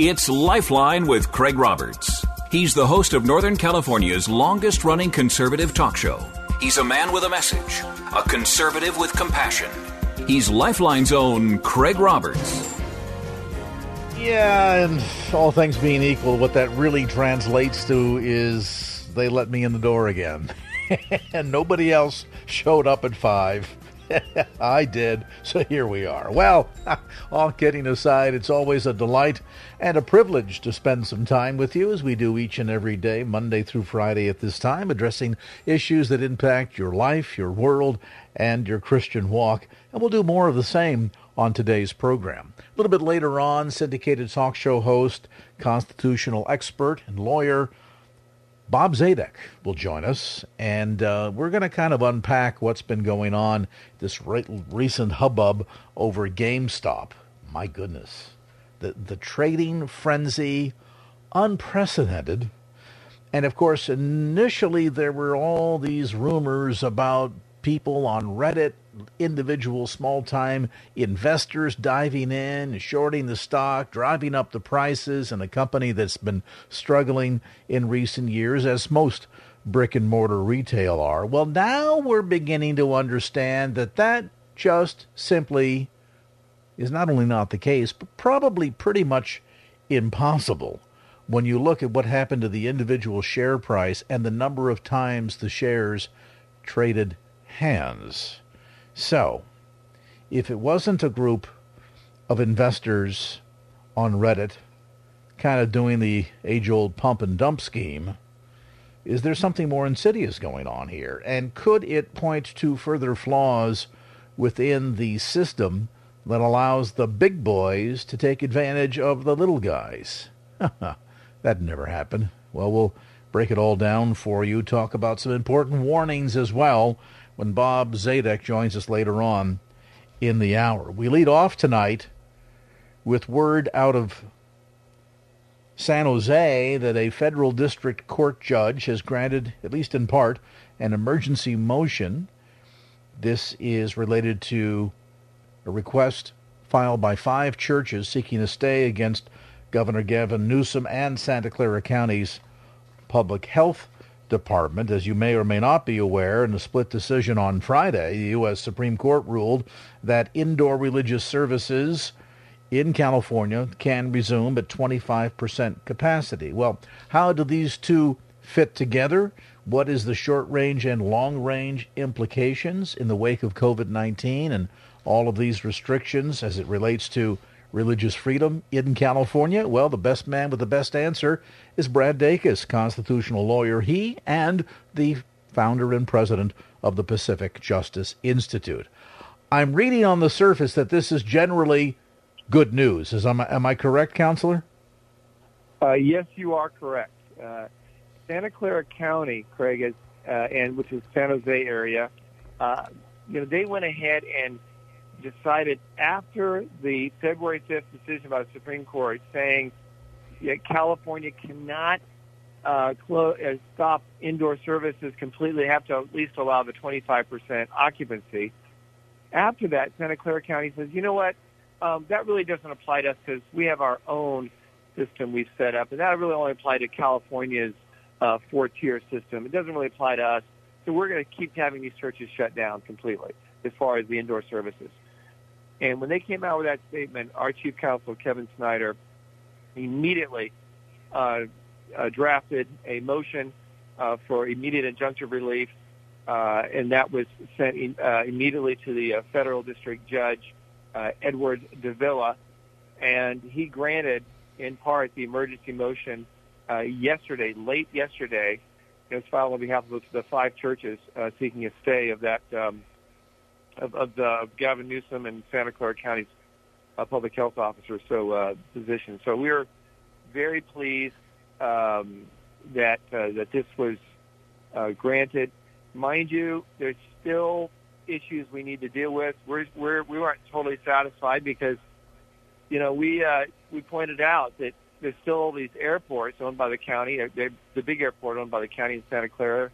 It's Lifeline with Craig Roberts. He's the host of Northern California's longest running conservative talk show. He's a man with a message, a conservative with compassion. He's Lifeline's own Craig Roberts. Yeah, and all things being equal, what that really translates to is they let me in the door again. and nobody else showed up at five. I did, so here we are. Well, all kidding aside, it's always a delight and a privilege to spend some time with you as we do each and every day, Monday through Friday at this time, addressing issues that impact your life, your world, and your Christian walk. And we'll do more of the same on today's program. A little bit later on, syndicated talk show host, constitutional expert, and lawyer Bob Zadek will join us, and uh, we're going to kind of unpack what's been going on, this re- recent hubbub over GameStop. My goodness. The, the trading frenzy, unprecedented. And of course, initially there were all these rumors about people on Reddit individual small time investors diving in, shorting the stock, driving up the prices, and a company that's been struggling in recent years, as most brick and mortar retail are. Well, now we're beginning to understand that that just simply is not only not the case, but probably pretty much impossible when you look at what happened to the individual share price and the number of times the shares traded hands. So, if it wasn't a group of investors on Reddit kind of doing the age old pump and dump scheme, is there something more insidious going on here? And could it point to further flaws within the system that allows the big boys to take advantage of the little guys? that never happened. Well, we'll break it all down for you, talk about some important warnings as well when Bob Zadek joins us later on in the hour. We lead off tonight with word out of San Jose that a federal district court judge has granted, at least in part, an emergency motion. This is related to a request filed by five churches seeking a stay against Governor Gavin Newsom and Santa Clara County's public health Department. As you may or may not be aware, in a split decision on Friday, the U.S. Supreme Court ruled that indoor religious services in California can resume at 25% capacity. Well, how do these two fit together? What is the short range and long range implications in the wake of COVID 19 and all of these restrictions as it relates to religious freedom in California? Well, the best man with the best answer is Brad Dacus, constitutional lawyer. He and the founder and president of the Pacific Justice Institute. I'm reading on the surface that this is generally good news. Is am I, am I correct, counselor? Uh, yes, you are correct. Uh, Santa Clara County, Craig, is, uh, and which is San Jose area, uh, you know, they went ahead and decided after the February 5th decision by the Supreme Court saying that California cannot uh, clo- uh, stop indoor services completely, have to at least allow the 25% occupancy. After that, Santa Clara County says, you know what, um, that really doesn't apply to us because we have our own system we've set up, and that really only applies to California's uh, four-tier system. It doesn't really apply to us, so we're going to keep having these churches shut down completely as far as the indoor services. And when they came out with that statement, our chief counsel, Kevin Snider, immediately uh, uh, drafted a motion uh, for immediate injunctive relief, uh, and that was sent in, uh, immediately to the uh, federal district judge, Edward Davila, and he granted, in part, the emergency motion yesterday, late yesterday. It was filed on behalf of the five churches seeking a stay of that um, of, of, the, of Gavin Newsom and Santa Clara County's uh, public health officer so uh, position. So we are very pleased um, that uh, that this was uh, granted. Mind you, there's still issues we need to deal with. We're, we're we weren't totally satisfied because you know we uh, we pointed out that there's still these airports owned by the county. They're, the big airport owned by the county in Santa Clara,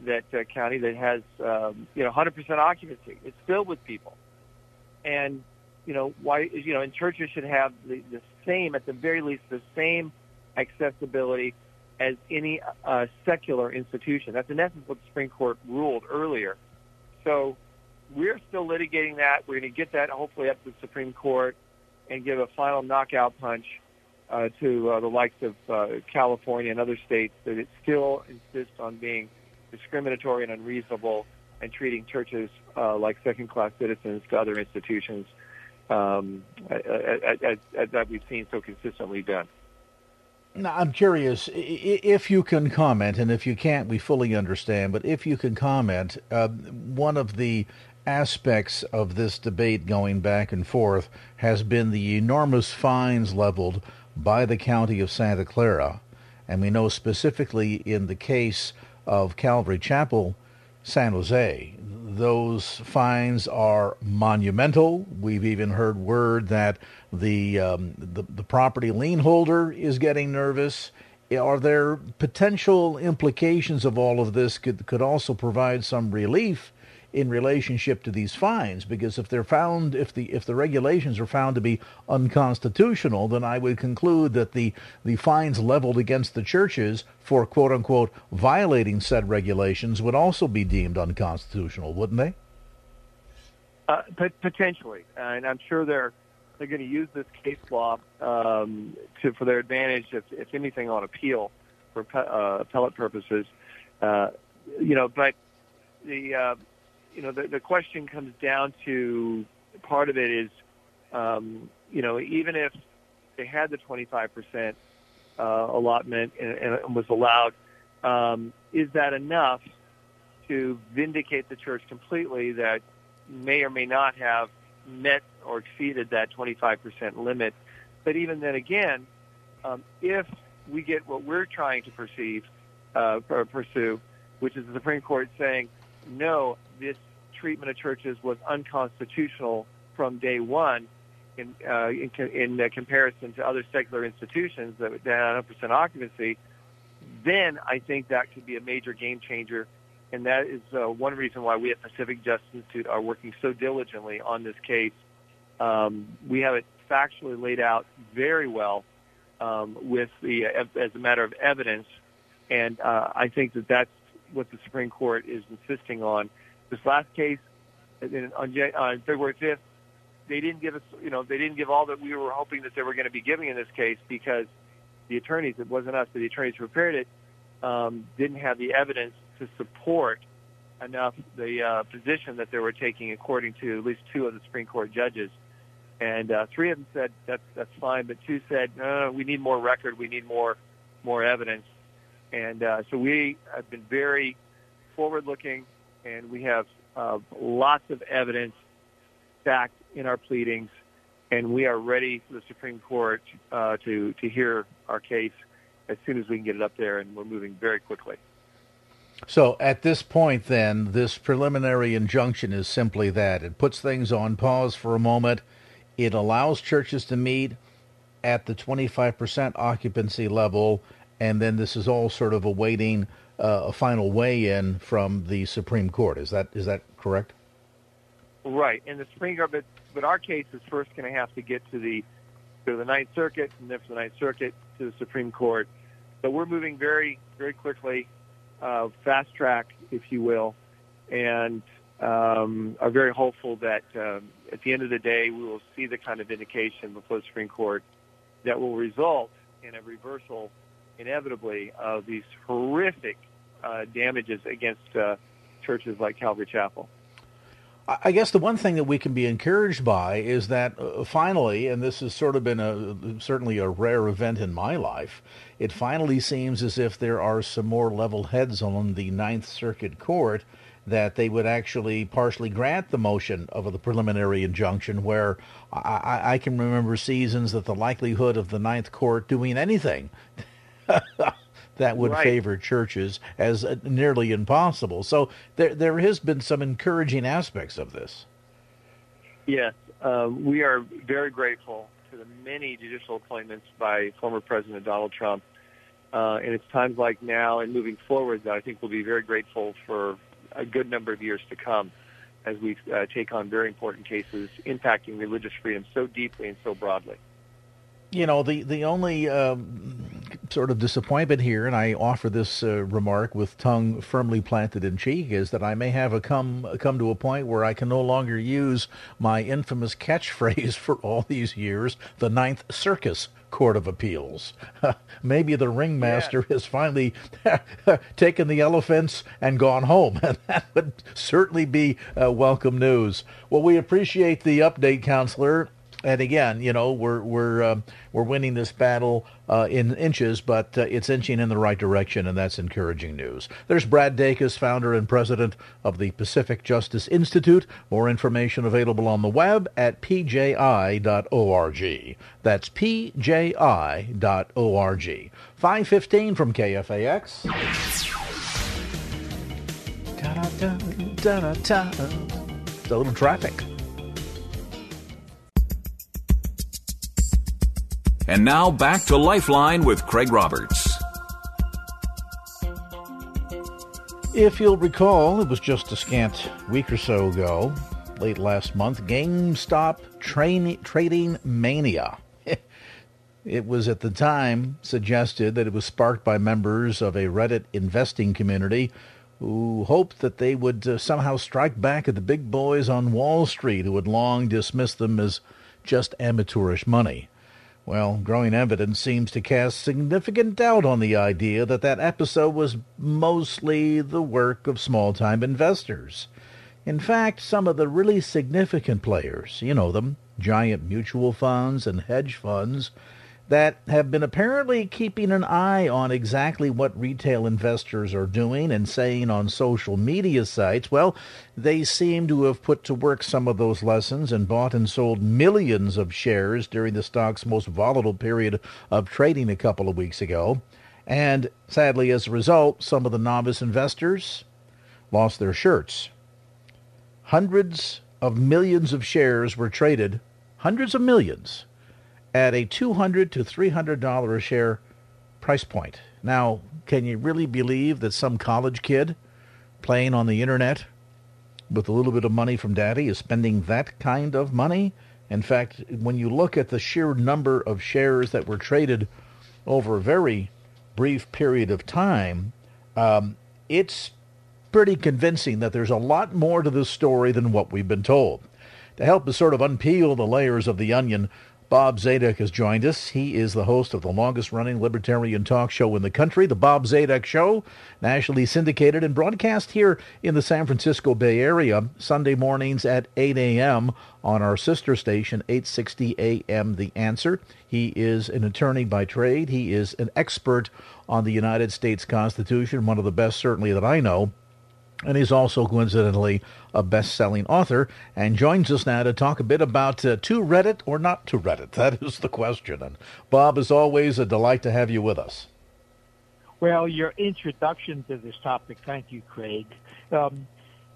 that uh, county that has um, you know 100% occupancy. It's filled with people, and you know why you know and churches should have the, the same at the very least the same accessibility as any uh, secular institution. That's in essence what the Supreme Court ruled earlier. So we're still litigating that. We're going to get that hopefully up to the Supreme Court and give a final knockout punch uh, to uh, the likes of uh, California and other states that it still insists on being discriminatory and unreasonable and treating churches uh, like second-class citizens to other institutions um, as we've seen so consistently done. Now, I'm curious if you can comment, and if you can't, we fully understand. But if you can comment, uh, one of the aspects of this debate going back and forth has been the enormous fines leveled by the county of Santa Clara. And we know specifically in the case of Calvary Chapel, San Jose, those fines are monumental. We've even heard word that the, um, the, the property lien holder is getting nervous. Are there potential implications of all of this could could also provide some relief in relationship to these fines because if they're found if the if the regulations are found to be unconstitutional then I would conclude that the the fines leveled against the churches for quote unquote violating said regulations would also be deemed unconstitutional wouldn't they? Uh, potentially. And I'm sure they're they're going to use this case law um, to for their advantage if, if anything on appeal for uh, appellate purposes. Uh, you know but the uh, you know, the, the question comes down to part of it is, um, you know, even if they had the 25% uh, allotment and, and was allowed, um, is that enough to vindicate the church completely that may or may not have met or exceeded that 25% limit? But even then again, um, if we get what we're trying to perceive uh, or pursue, which is the Supreme Court saying, no, this treatment of churches was unconstitutional from day one in, uh, in, in uh, comparison to other secular institutions that, had 100% occupancy, then I think that could be a major game changer. And that is uh, one reason why we at Pacific Justice Institute are working so diligently on this case. Um, we have it factually laid out very well um, with the uh, as a matter of evidence, and uh, I think that that's what the Supreme Court is insisting on. This last case, on, on February 5th, they didn't give us, you know, they didn't give all that we were hoping that they were going to be giving in this case because the attorneys, it wasn't us, but the attorneys who prepared it, um, didn't have the evidence to support enough the uh, position that they were taking, according to at least two of the Supreme Court judges. And uh, three of them said that's that's fine, but two said no, no, we need more record, we need more more evidence. And uh, so we have been very forward-looking, and we have uh, lots of evidence stacked in our pleadings, and we are ready for the Supreme Court uh, to to hear our case as soon as we can get it up there, and we're moving very quickly. So at this point, then, this preliminary injunction is simply that it puts things on pause for a moment. It allows churches to meet at the 25% occupancy level, and then this is all sort of awaiting uh, a final weigh-in from the Supreme Court. Is that is that correct? Right, and the Supreme Court, but, but our case is first going to have to get to the to the Ninth Circuit, and then from the Ninth Circuit to the Supreme Court. So we're moving very very quickly, uh, fast track, if you will, and um, are very hopeful that um, at the end of the day we will see the kind of indication before the Supreme Court that will result in a reversal inevitably of these horrific uh, damages against uh, churches like Calvary Chapel. I guess the one thing that we can be encouraged by is that uh, finally, and this has sort of been a certainly a rare event in my life, it finally seems as if there are some more level heads on the Ninth Circuit Court that they would actually partially grant the motion of the preliminary injunction, where I, I can remember seasons that the likelihood of the Ninth Court doing anything that would Right. favor churches as uh, nearly impossible. So there there has been some encouraging aspects of this. Yes, um, we are very grateful to the many judicial appointments by former President Donald Trump. Uh, and it's times like now and moving forward that I think we'll be very grateful for a good number of years to come as we uh, take on very important cases impacting religious freedom so deeply and so broadly. You know, the the only um, sort of disappointment here, and I offer this uh, remark with tongue firmly planted in cheek, is that I may have a come come to a point where I can no longer use my infamous catchphrase for all these years, the Ninth Circus Court of Appeals. Maybe the ringmaster has finally taken the elephants and gone home, and that would certainly be uh, welcome news. Well, we appreciate the update, counselor. And again, you know, we're we're um, we're winning this battle uh, in inches, but uh, it's inching in the right direction, and that's encouraging news. There's Brad Dacus, founder and president of the Pacific Justice Institute. More information available on the web at pji.org. That's pji.org. 515 from KFAX. Da-da-da, da-da-da. It's a little traffic. And now back to Lifeline with Craig Roberts. If you'll recall, it was just a scant week or so ago, late last month, GameStop train, trading mania. it was at the time suggested that it was sparked by members of a Reddit investing community who hoped that they would uh, somehow strike back at the big boys on Wall Street who had long dismissed them as just amateurish money. Well, growing evidence seems to cast significant doubt on the idea that that episode was mostly the work of small time investors. In fact, some of the really significant players, you know them, giant mutual funds and hedge funds, that have been apparently keeping an eye on exactly what retail investors are doing and saying on social media sites, well, they seem to have put to work some of those lessons and bought and sold millions of shares during the stock's most volatile period of trading a couple of weeks ago. And sadly, as a result, some of the novice investors lost their shirts. Hundreds of millions of shares were traded, hundreds of millions, at a $200 to $300 a share price point. Now, can you really believe that some college kid playing on the internet with a little bit of money from daddy is spending that kind of money? In fact, when you look at the sheer number of shares that were traded over a very brief period of time, um, it's pretty convincing that there's a lot more to this story than what we've been told. To help us sort of unpeel the layers of the onion, Bob Zadek has joined us. He is the host of the longest running libertarian talk show in the country, The Bob Zadek Show, nationally syndicated and broadcast here in the San Francisco Bay Area Sunday mornings at 8 a.m. on our sister station, 860 a.m. The Answer. He is an attorney by trade. He is an expert on the United States Constitution, one of the best, certainly, that I know. And he's also coincidentally a best-selling author and joins us now to talk a bit about uh, to Reddit or not to Reddit. That is the question. And Bob, as always, a delight to have you with us. Well, your introduction to this topic, thank you, Craig. Um,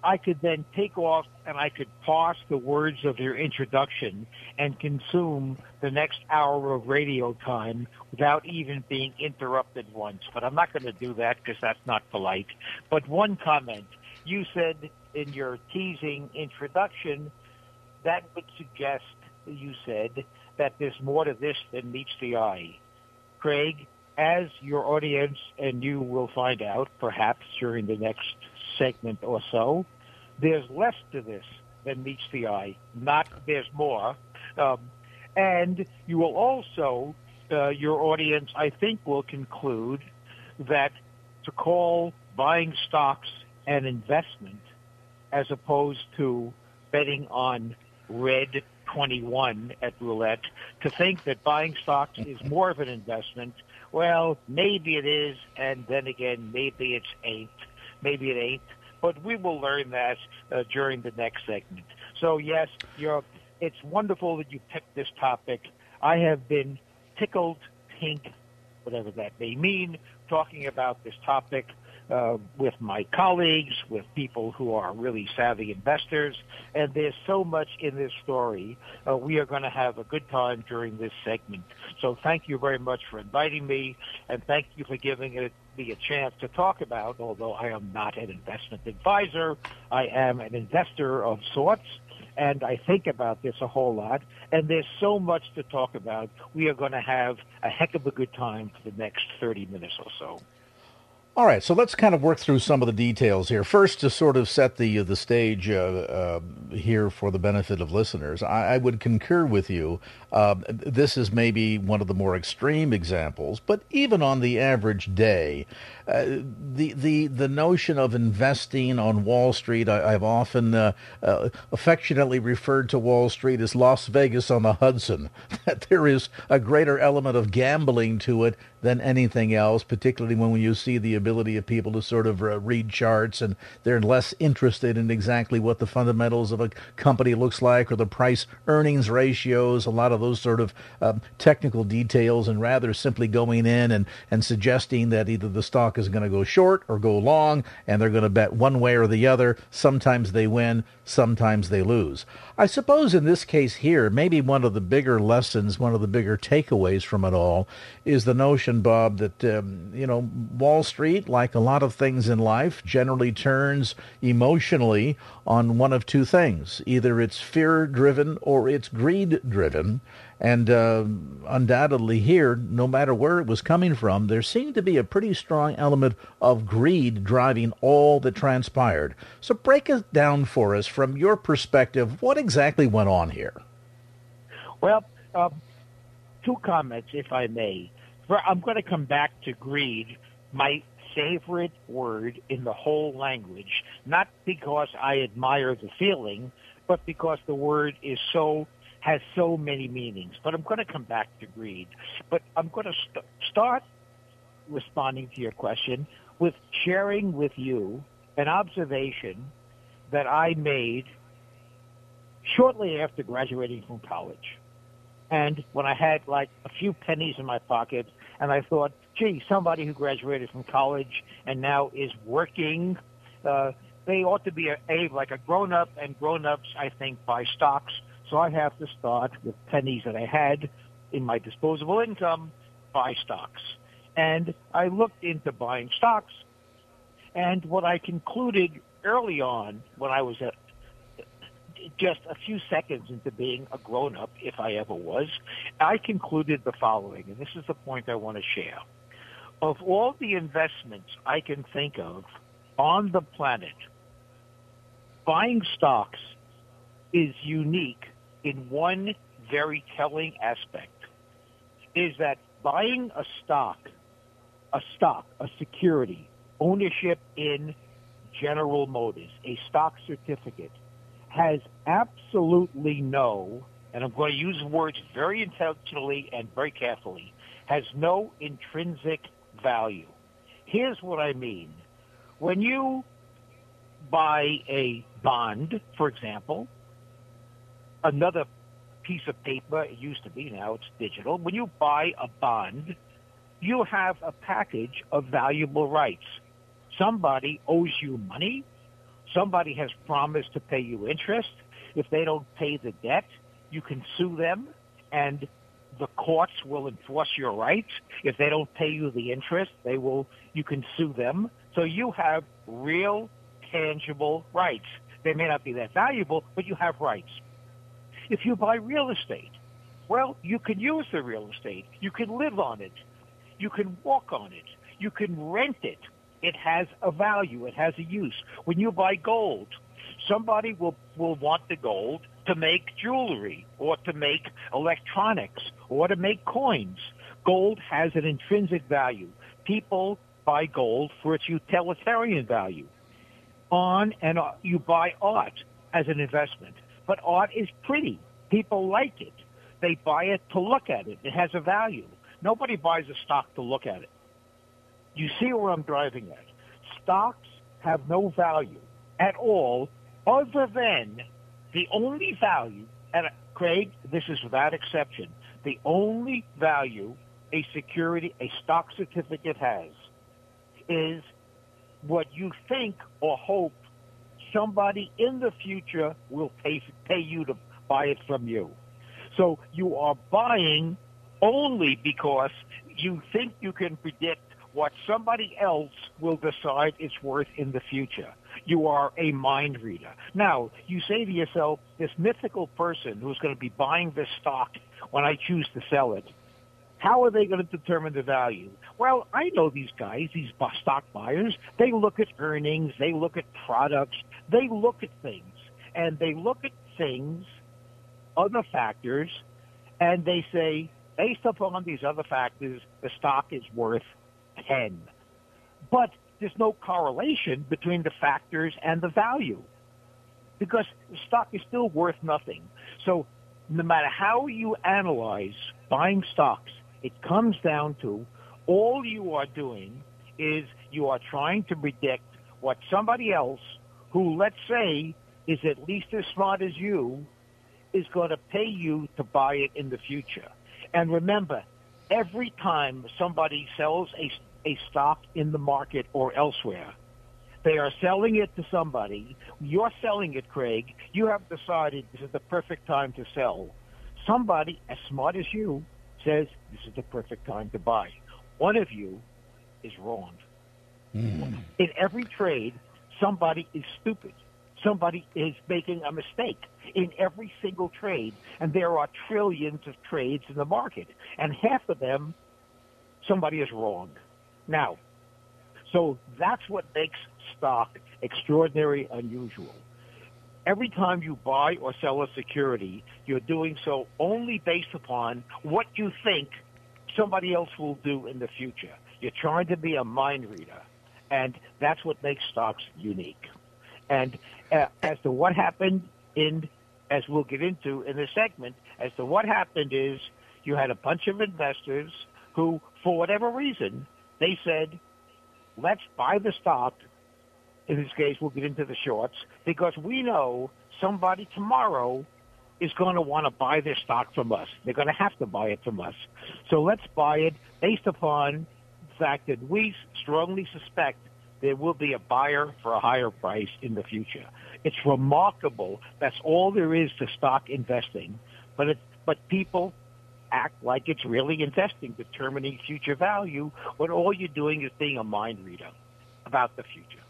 I could then take off and I could parse the words of your introduction and consume the next hour of radio time without even being interrupted once. But I'm not going to do that because that's not polite. But one comment. You said in your teasing introduction that would suggest, you said, that there's more to this than meets the eye. Craig, as your audience and you will find out perhaps during the next segment or so, there's less to this than meets the eye. Not there's more. Um, and you will also, uh, your audience, I think, will conclude that to call buying stocks an investment as opposed to betting on red 21 at roulette, to think that buying stocks is more of an investment, well, maybe it is, and then again, maybe it's ain't. Maybe it ain't. but we will learn that uh, during the next segment. So yes, you're, it's wonderful that you picked this topic. I have been tickled pink, whatever that may mean, talking about this topic uh, with my colleagues, with people who are really savvy investors, and there's so much in this story. Uh, we are going to have a good time during this segment. So thank you very much for inviting me, and thank you for giving it, me a chance to talk about, although I am not an investment advisor, I am an investor of sorts and I think about this a whole lot. And there's so much to talk about. We are going to have a heck of a good time for the next 30 minutes or so. All right, so let's kind of work through some of the details here. First, to sort of set the the stage uh, uh, here for the benefit of listeners, I, I would concur with you. Uh, this is maybe one of the more extreme examples, but even on the average day, uh, the the the notion of investing on Wall Street, I, have often uh, uh, affectionately referred to Wall Street as Las Vegas on the Hudson. That there is a greater element of gambling to it than anything else, particularly when you see the ability of people to sort of uh, read charts and they're less interested in exactly what the fundamentals of a company looks like or the price earnings ratios, a lot of those sort of um, technical details, and rather simply going in and, and suggesting that either the stock is going to go short or go long, and they're going to bet one way or the other. Sometimes they win, sometimes they lose. I suppose in this case here, maybe one of the bigger lessons, one of the bigger takeaways from it all is the notion, Bob, that, um, you know, Wall Street, like a lot of things in life, generally turns emotionally on one of two things. Either it's fear driven or it's greed driven. And uh, undoubtedly, here, no matter where it was coming from, there seemed to be a pretty strong element of greed driving all that transpired. So, break it down for us from your perspective. What exactly went on here? Well, uh, two comments, if I may. I'm going to come back to greed, my favorite word in the whole language, not because I admire the feeling, but because the word is so has so many meanings. But I'm going to come back to greed. But I'm going to st- start responding to your question with sharing with you an observation that I made shortly after graduating from college. And when I had like a few pennies in my pocket, and I thought, gee, somebody who graduated from college and now is working, uh, they ought to be a, a like a grown up, and grown ups, I think, buy stocks so I have to start with pennies that I had in my disposable income, buy stocks. And I looked into buying stocks. And what I concluded early on when I was just a few seconds into being a grown up, if I ever was, I concluded the following, and this is the point I want to share. Of all the investments I can think of on the planet, buying stocks is unique in one very telling aspect is that buying a stock, a stock, a security, ownership in General Motors, a stock certificate, has absolutely no, and I'm going to use words very intentionally and very carefully, has no intrinsic value. Here's what I mean. When you buy a bond, for example, another piece of paper. It used to be, now it's digital. When you buy a bond, you have a package of valuable rights. Somebody owes you money. Somebody has promised to pay you interest. If they don't pay the debt, you can sue them and the courts will enforce your rights. If they don't pay you the interest, they will, you can sue them. So you have real tangible rights. They may not be that valuable, but you have rights. If you buy real estate, well, you can use the real estate. You can live on it. You can walk on it. You can rent it. It has a value. It has a use. When you buy gold, somebody will, will want the gold to make jewelry or to make electronics or to make coins. Gold has an intrinsic value. People buy gold for its utilitarian value. On and on, you buy art as an investment. But art is pretty. People like it. They buy it to look at it. It has a value. Nobody buys a stock to look at it. You see where I'm driving at. Stocks have no value. at all other than the only value, and uh, Craig, this is without exception, the only value a security, a stock certificate has is what you think or hope somebody in the future will pay, pay you to buy it from you. So you are buying only because you think you can predict what somebody else will decide it's worth in the future. You are a mind reader. Now, you say to yourself, this mythical person who's going to be buying this stock when I choose to sell it, how are they going to determine the value? Well, I know these guys, these stock buyers. They look at earnings, they look at products, they look at things, and they look at things, other factors, and they say, based upon these other factors, the stock is worth 10. But there's no correlation between the factors and the value because the stock is still worth nothing. So no matter how you analyze buying stocks, it comes down to all you are doing is you are trying to predict what somebody else who, let's say, is at least as smart as you, is going to pay you to buy it in the future. And remember, every time somebody sells a, a stock in the market or elsewhere, they are selling it to somebody. You're selling it, Craig. You have decided this is the perfect time to sell. Somebody as smart as you says this is the perfect time to buy. One of you is wrong. Mm. In every trade, somebody is stupid. Somebody is making a mistake in every single trade, and there are trillions of trades in the market, and half of them, somebody is wrong. Now, so that's what makes stock extraordinary, unusual every time you buy or sell a security, you're doing so only based upon what you think somebody else will do in the future. You're trying to be a mind reader, and that's what makes stocks unique. And uh, as to what happened in, as we'll get into in this segment, as to what happened is you had a bunch of investors who, for whatever reason, they said, let's buy the stock in this case, we'll get into the shorts because we know somebody tomorrow is going to want to buy their stock from us. They're going to have to buy it from us. So let's buy it based upon the fact that we strongly suspect there will be a buyer for a higher price in the future. It's remarkable. That's all there is to stock investing. But it, but people act like it's really investing, determining future value, when all you're doing is being a mind reader about the future.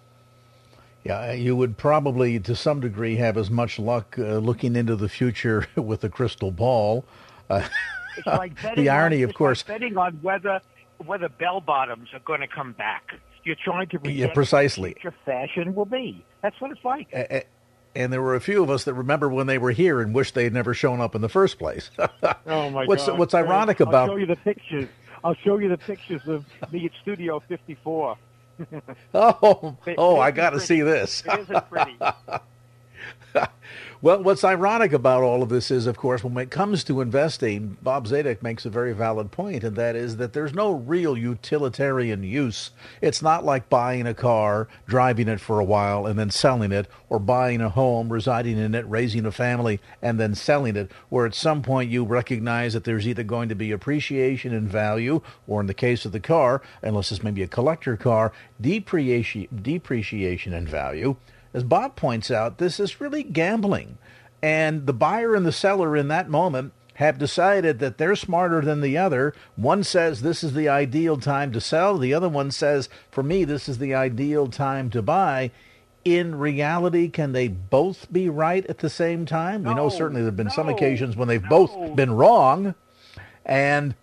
Yeah, you would probably, to some degree, have as much luck uh, looking into the future with a crystal ball. Uh, like the irony, on, of course, like betting on whether whether bell bottoms are going to come back. You're trying to predict yeah, precisely. what your fashion will be. That's what it's like. Uh, and there were a few of us that remember when they were here and wish they had never shown up in the first place. oh my what's, God! What's ironic I'll about? I'll show you the pictures. I'll show you the pictures of me at Studio 54. oh, oh, I got to see this. it isn't pretty. well, what's ironic about all of this is, of course, when it comes to investing, Bob Zadek makes a very valid point, and that is that there's no real utilitarian use. It's not like buying a car, driving it for a while, and then selling it, or buying a home, residing in it, raising a family, and then selling it, where at some point you recognize that there's either going to be appreciation in value, or in the case of the car, unless it's maybe a collector car, depreciation, depreciation in value as Bob points out, this is really gambling. And the buyer and the seller in that moment have decided that they're smarter than the other. One says this is the ideal time to sell. The other one says, for me, this is the ideal time to buy. In reality, can they both be right at the same time? No, we know certainly there have been no, some occasions when they've no. both been wrong. And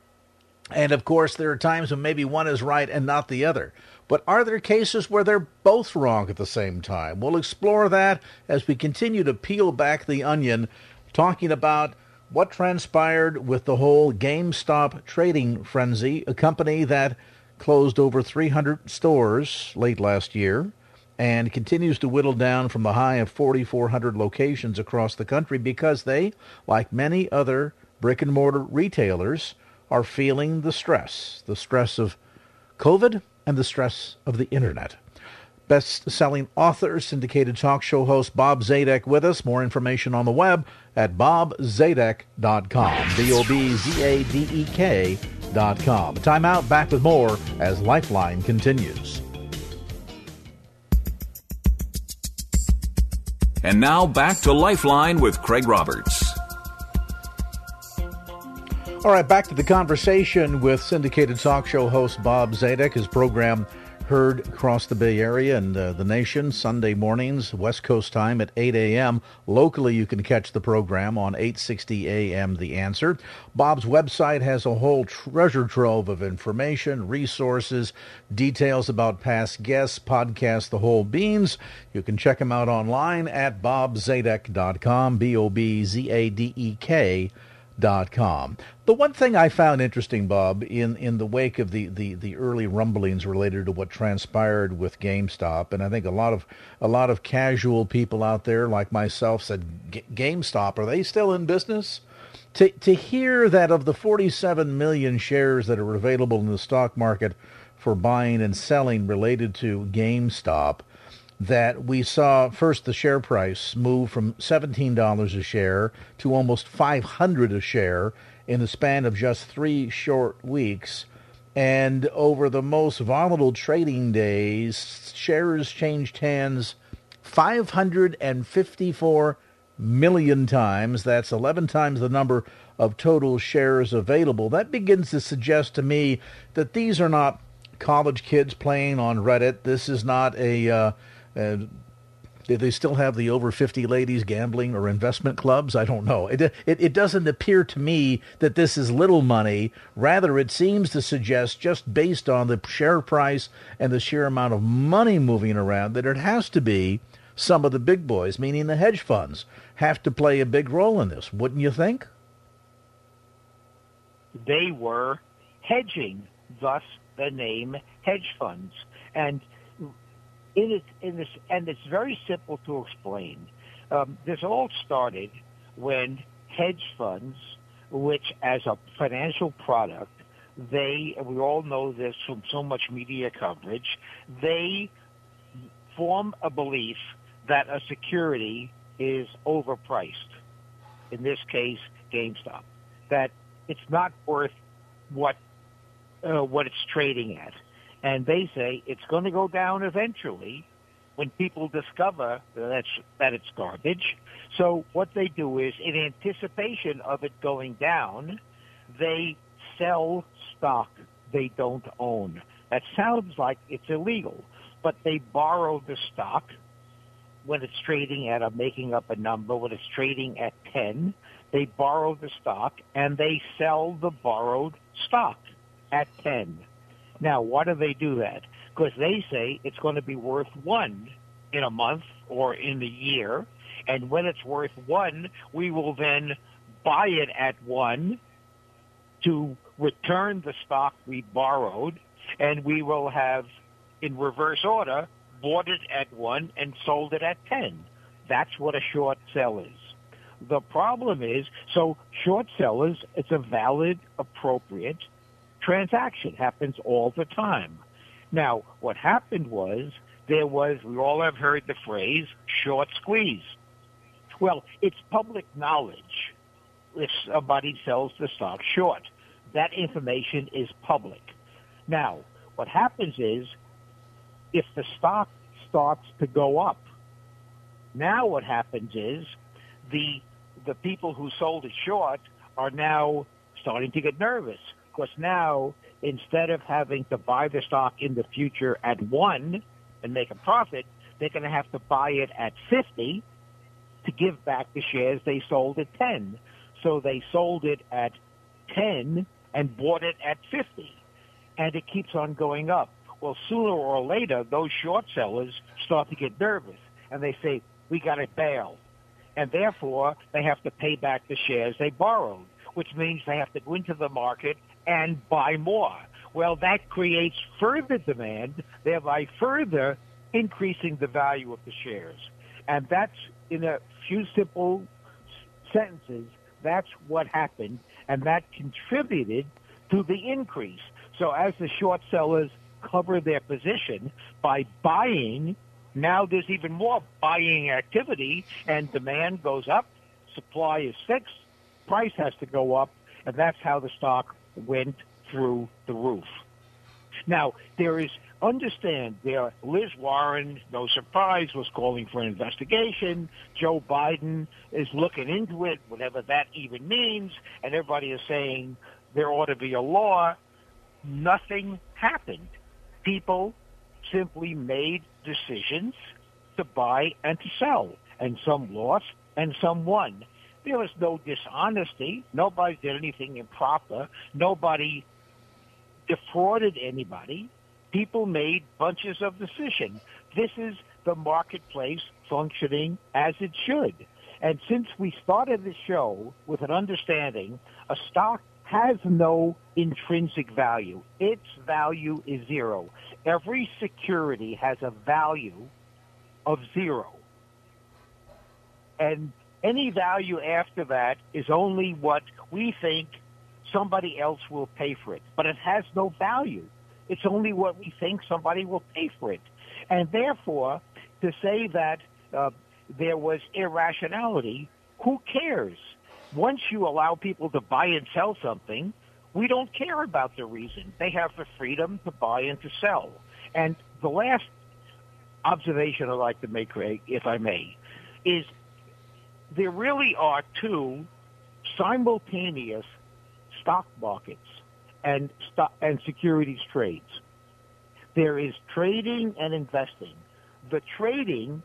and of course, there are times when maybe one is right and not the other. But are there cases where they're both wrong at the same time? We'll explore that as we continue to peel back the onion, talking about what transpired with the whole GameStop trading frenzy, a company that closed over 300 stores late last year and continues to whittle down from the high of 4,400 locations across the country because they, like many other brick and mortar retailers, are feeling the stress, the stress of COVID and the stress of the internet. best-selling author, syndicated talk show host Bob Zadek with us. More information on the web at bobzadek.com. B-O-B-Z-A-D-E-K dot com. Time out. Back with more as Lifeline continues. And now back to Lifeline with Craig Roberts. All right, back to the conversation with syndicated talk show host Bob Zadek. His program heard across the Bay Area and uh, the nation Sunday mornings, West Coast time at 8 a.m. Locally, you can catch the program on 860 a.m. The Answer. Bob's website has a whole treasure trove of information, resources, details about past guests, podcasts, the whole beans. You can check him out online at bobzadek.com, B-O-B-Z-A-D-E-K Com. The one thing I found interesting, Bob, in, in the wake of the, the, the early rumblings related to what transpired with GameStop, and I think a lot of a lot of casual people out there like myself said, GameStop, are they still in business? To to hear that of the 47 million shares that are available in the stock market for buying and selling related to GameStop, that we saw first the share price move from $17 a share to almost 500 a share in the span of just 3 short weeks. And over the most volatile trading days shares changed hands 554 million times. That's 11 times the number of total shares available. That begins to suggest to me that these are not college kids playing on reddit. This is not a uh, and do they still have the over 50 ladies gambling or investment clubs? I don't know. It, it, it doesn't appear to me that this is little money. Rather, it seems to suggest, just based on the share price and the sheer amount of money moving around, that it has to be some of the big boys, meaning the hedge funds, have to play a big role in this. Wouldn't you think? They were hedging, thus the name hedge funds. And in in this, and it's very simple to explain. Um, this all started when hedge funds, which as a financial product, they, we all know this from so much media coverage, they form a belief that a security is overpriced. In this case, GameStop. That it's not worth what uh, what it's trading at and they say it's going to go down eventually when people discover that that it's garbage. So what they do is, in anticipation of it going down, they sell stock they don't own. That sounds like it's illegal, but they borrow the stock when it's trading at, I'm making up a number, when it's trading at 10, they borrow the stock and they sell the borrowed stock at 10. Now, why do they do that? Because they say it's going to be worth one in a month or in the year. And when it's worth one, we will then buy it at one to return the stock we borrowed. And we will have, in reverse order, bought it at one and sold it at 10. That's what a short sell is. The problem is, so short sellers, it's a valid, appropriate transaction happens all the time. Now, what happened was there was, we all have heard the phrase short squeeze. Well, it's public knowledge if somebody sells the stock short. That information is public. Now, what happens is if the stock starts to go up, now what happens is the the people who sold it short are now starting to get nervous because now, instead of having to buy the stock in the future at one and make a profit, they're going to have to buy it at 50 to give back the shares they sold at 10. So they sold it at 10 and bought it at 50. And it keeps on going up. Well, sooner or later, those short sellers start to get nervous and they say, we got to bail. And therefore, they have to pay back the shares they borrowed, which means they have to go into the market and buy more. Well, that creates further demand, thereby further increasing the value of the shares. And that's in a few simple sentences, that's what happened, and that contributed to the increase. So as the short sellers cover their position by buying. Now there's even more buying activity and demand goes up, supply is fixed, price has to go up, and that's how the stock went through the roof. Now, there is understand there Liz Warren, no surprise, was calling for an investigation. Joe Biden is looking into it, whatever that even means, and everybody is saying there ought to be a law. Nothing happened. People simply made decisions to buy and to sell, and some lost and some won. There was no dishonesty. Nobody did anything improper. Nobody defrauded anybody. People made bunches of decisions. This is the marketplace functioning as it should. And since we started the show with an understanding, a stock has no intrinsic value. Its value is zero. Every security has a value of zero. And any value after that is only what we think somebody else will pay for it. But it has no value. It's only what we think somebody will pay for it. And therefore, to say that uh, there was irrationality, who cares? Once you allow people to buy and sell something, we don't care about the reason. They have the freedom to buy and to sell. And the last observation I'd like to make, Craig, if I may, is there really are two simultaneous stock markets and stock and securities trades. There is trading and investing. The trading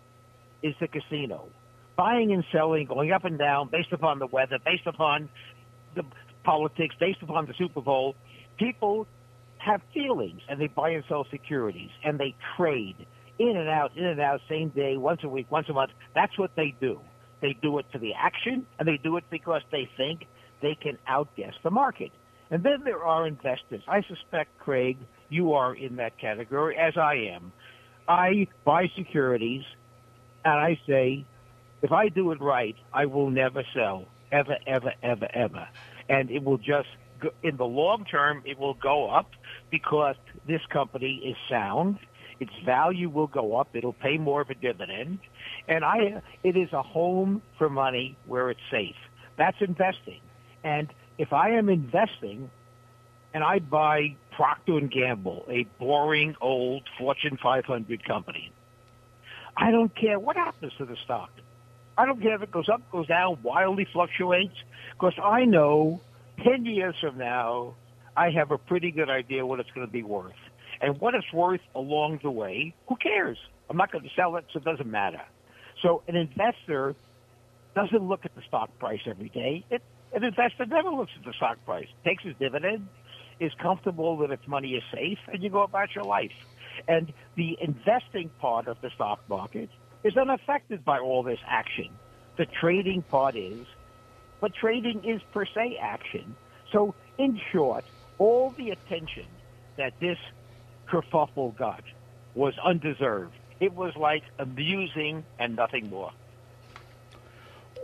is the casino. Buying and selling, going up and down based upon the weather, based upon the politics, based upon the Super Bowl. People have feelings and they buy and sell securities and they trade in and out, in and out, same day, once a week, once a month. That's what they do. They do it for the action and they do it because they think they can outguess the market. And then there are investors. I suspect, Craig, you are in that category, as I am. I buy securities, and I say, if I do it right, I will never sell, ever, ever, ever, ever. And it will just, go, in the long term, it will go up because this company is sound. Its value will go up. It'll pay more of a dividend. And I, it is a home for money where it's safe. That's investing. And if I am investing and I buy Procter and Gamble, a boring old Fortune 500 company, I don't care what happens to the stock. I don't care if it goes up, goes down, wildly fluctuates, because I know 10 years from now, I have a pretty good idea what it's going to be worth. And what it's worth along the way, who cares? I'm not going to sell it, so it doesn't matter. So an investor doesn't look at the stock price every day. It an investor never looks at the stock price, takes his dividend, is comfortable that its money is safe, and you go about your life. And the investing part of the stock market is unaffected by all this action. The trading part is, but trading is per se action. So, in short, all the attention that this kerfuffle got was undeserved. It was like amusing and nothing more.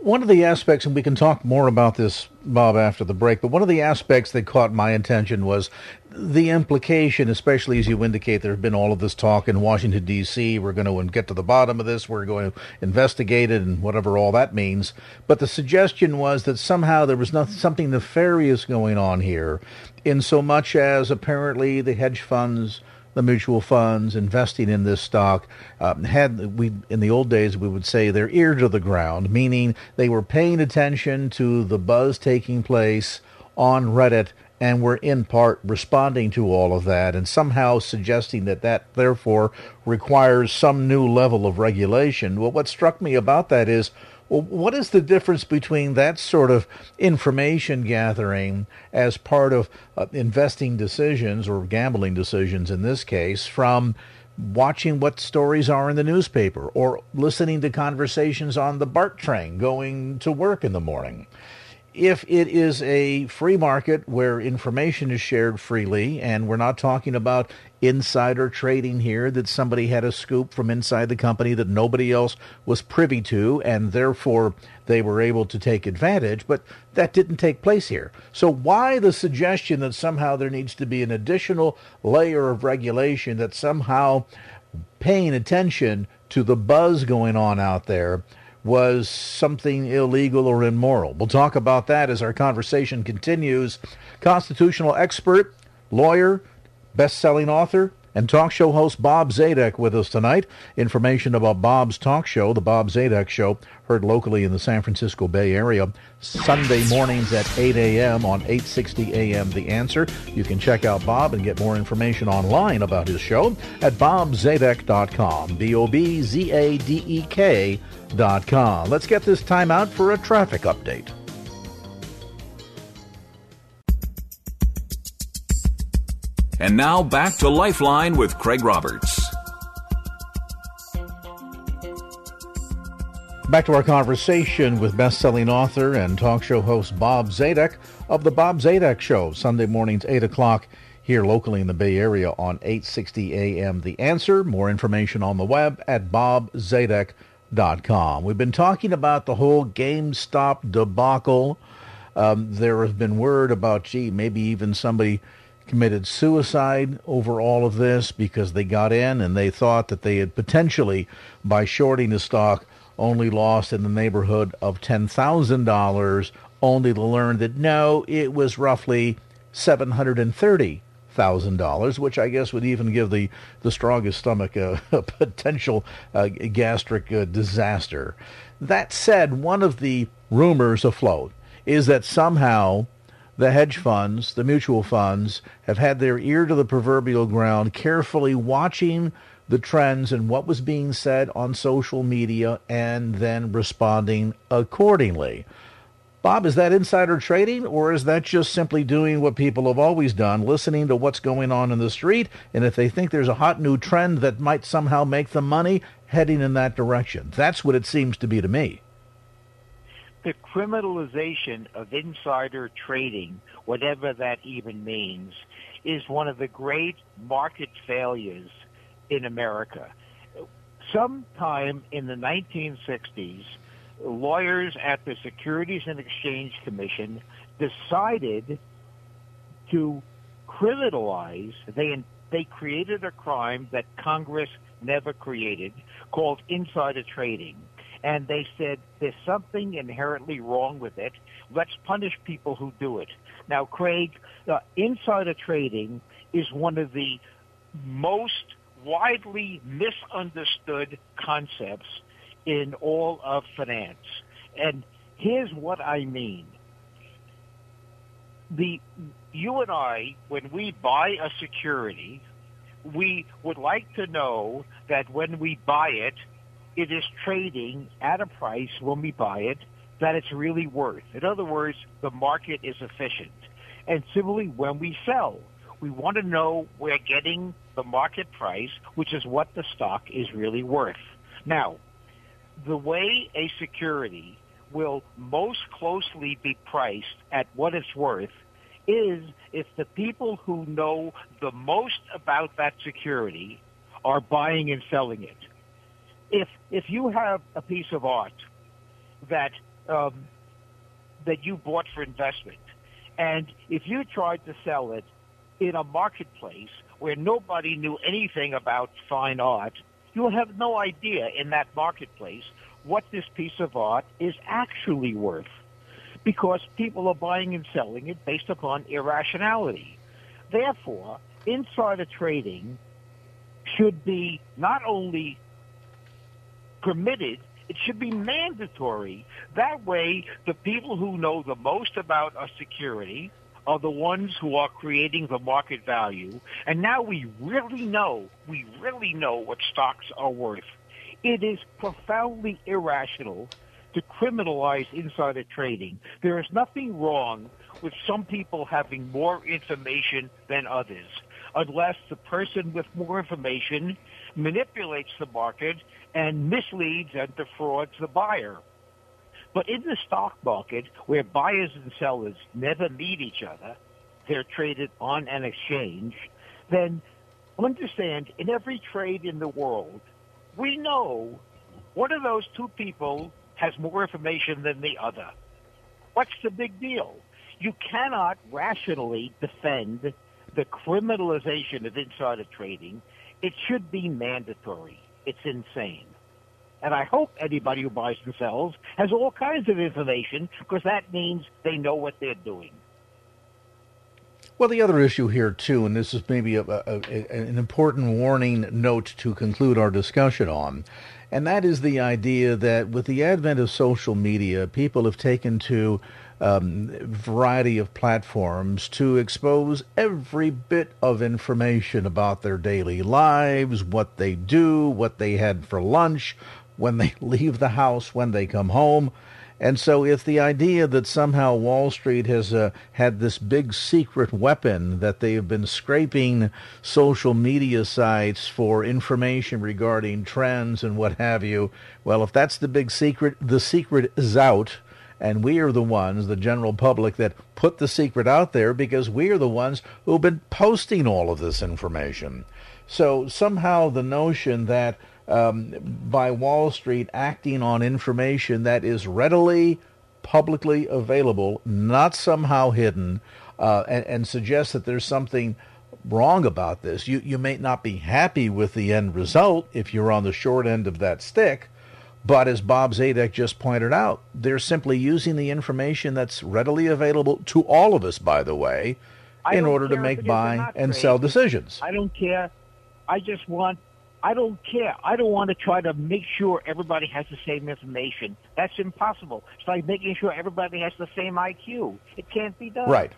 One of the aspects, and we can talk more about this, Bob, after the break, but one of the aspects that caught my attention was the implication, especially as you indicate there's been all of this talk in Washington, D.C. We're going to get to the bottom of this. We're going to investigate it and whatever all that means. But the suggestion was that somehow there was not, something nefarious going on here, in so much as apparently the hedge funds the mutual funds investing in this stock um, had we in the old days we would say their ear to the ground, meaning they were paying attention to the buzz taking place on Reddit and were in part responding to all of that and somehow suggesting that that therefore requires some new level of regulation. Well, what struck me about that is well, what is the difference between that sort of information gathering as part of uh, investing decisions or gambling decisions in this case from watching what stories are in the newspaper or listening to conversations on the BART train going to work in the morning? If it is a free market where information is shared freely, and we're not talking about insider trading here, that somebody had a scoop from inside the company that nobody else was privy to, and therefore they were able to take advantage, but that didn't take place here. So why the suggestion that somehow there needs to be an additional layer of regulation that somehow paying attention to the buzz going on out there was something illegal or immoral. We'll talk about that as our conversation continues. Constitutional expert, lawyer, best-selling author, and talk show host Bob Zadek with us tonight. Information about Bob's talk show, The Bob Zadek Show, heard locally in the San Francisco Bay Area, Sunday mornings at 8 a.m. on 860 a.m. The Answer. You can check out Bob and get more information online about his show at bobzadek.com. B-O-B-Z-A-D-E-K dot com. Let's get this time out for a traffic update. And now back to Lifeline with Craig Roberts. Back to our conversation with best-selling author and talk show host Bob Zadek of the Bob Zadek Show, Sunday mornings 8 o'clock here locally in the Bay Area on 860 AM. The Answer. More information on the web at bobzadek.com. We've been talking about the whole GameStop debacle. Um, there has been word about, gee, maybe even somebody committed suicide over all of this because they got in and they thought that they had potentially, by shorting the stock, only lost in the neighborhood of $10,000, only to learn that no, it was roughly $730,000, which I guess would even give the, the strongest stomach a, a potential uh, gastric uh, disaster. That said, one of the rumors afloat is that somehow the hedge funds, the mutual funds, have had their ear to the proverbial ground, carefully watching the trends and what was being said on social media and then responding accordingly. Bob, is that insider trading or is that just simply doing what people have always done, listening to what's going on in the street? And if they think there's a hot new trend that might somehow make them money, heading in that direction. That's what it seems to be to me the criminalization of insider trading, whatever that even means, is one of the great market failures in America. Sometime in the 1960s, lawyers at the Securities and Exchange Commission decided to criminalize, they, they created a crime that Congress never created called insider trading and they said there's something inherently wrong with it. Let's punish people who do it. Now, Craig, uh, insider trading is one of the most widely misunderstood concepts in all of finance. And here's what I mean. The you and I, when we buy a security, we would like to know that when we buy it, it is trading at a price when we buy it that it's really worth. In other words, the market is efficient. And similarly, when we sell, we want to know we're getting the market price, which is what the stock is really worth. Now, the way a security will most closely be priced at what it's worth is if the people who know the most about that security are buying and selling it. If if you have a piece of art that um, that you bought for investment, and if you tried to sell it in a marketplace where nobody knew anything about fine art, you'll have no idea in that marketplace what this piece of art is actually worth because people are buying and selling it based upon irrationality. Therefore, insider trading should be not only permitted. It should be mandatory. That way, the people who know the most about a security are the ones who are creating the market value. And now we really know, we really know what stocks are worth. It is profoundly irrational to criminalize insider trading. There is nothing wrong with some people having more information than others, unless the person with more information manipulates the market and misleads and defrauds the buyer. But in the stock market, where buyers and sellers never meet each other, they're traded on an exchange, then understand in every trade in the world, we know one of those two people has more information than the other. What's the big deal? You cannot rationally defend the criminalization of insider trading. It should be mandatory. It's insane. And I hope anybody who buys and sells has all kinds of information because that means they know what they're doing. Well, the other issue here, too, and this is maybe a, a, a, an important warning note to conclude our discussion on, and that is the idea that with the advent of social media, people have taken to um, variety of platforms to expose every bit of information about their daily lives, what they do, what they had for lunch, when they leave the house, when they come home. And so, if the idea that somehow Wall Street has uh, had this big secret weapon that they have been scraping social media sites for information regarding trends and what have you, well, if that's the big secret, the secret is out. And we are the ones, the general public, that put the secret out there because we are the ones who've been posting all of this information. So somehow the notion that um, by Wall Street acting on information that is readily, publicly available, not somehow hidden, uh, and, and suggest that there's something wrong about this. You you may not be happy with the end result if you're on the short end of that stick, but as Bob Zadek just pointed out, they're simply using the information that's readily available to all of us, by the way, in order to make buy and sell decisions. I don't care. I just want I don't care. I don't want to try to make sure everybody has the same information. That's impossible. It's like making sure everybody has the same IQ. It can't be done. Right.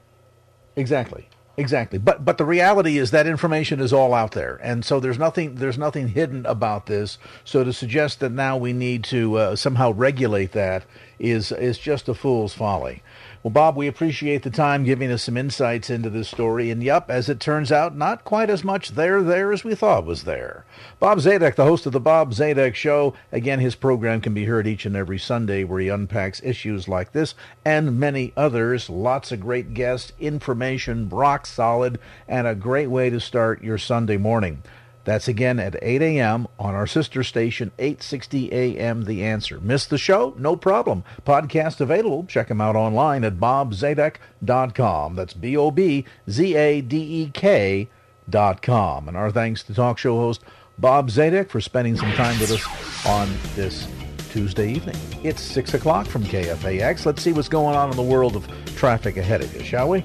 Exactly. Exactly. But but the reality is that information is all out there, and so there's nothing there's nothing hidden about this. So to suggest that now we need to uh, somehow regulate that is is just a fool's folly. Well, Bob, we appreciate the time giving us some insights into this story. And yep, as it turns out, not quite as much there there as we thought was there. Bob Zadek, the host of the Bob Zadek Show. Again, his program can be heard each and every Sunday where he unpacks issues like this and many others. Lots of great guests, information, rock solid, and a great way to start your Sunday morning. That's again at 8 a.m. on our sister station, 860 a.m. The Answer. Missed the show? No problem. Podcast available. Check them out online at bobzadek.com. That's B-O-B-Z-A-D-E-K dot com. And our thanks to talk show host Bob Zadek for spending some time with us on this Tuesday evening. It's 6 o'clock from KFAX. Let's see what's going on in the world of traffic ahead of you, shall we?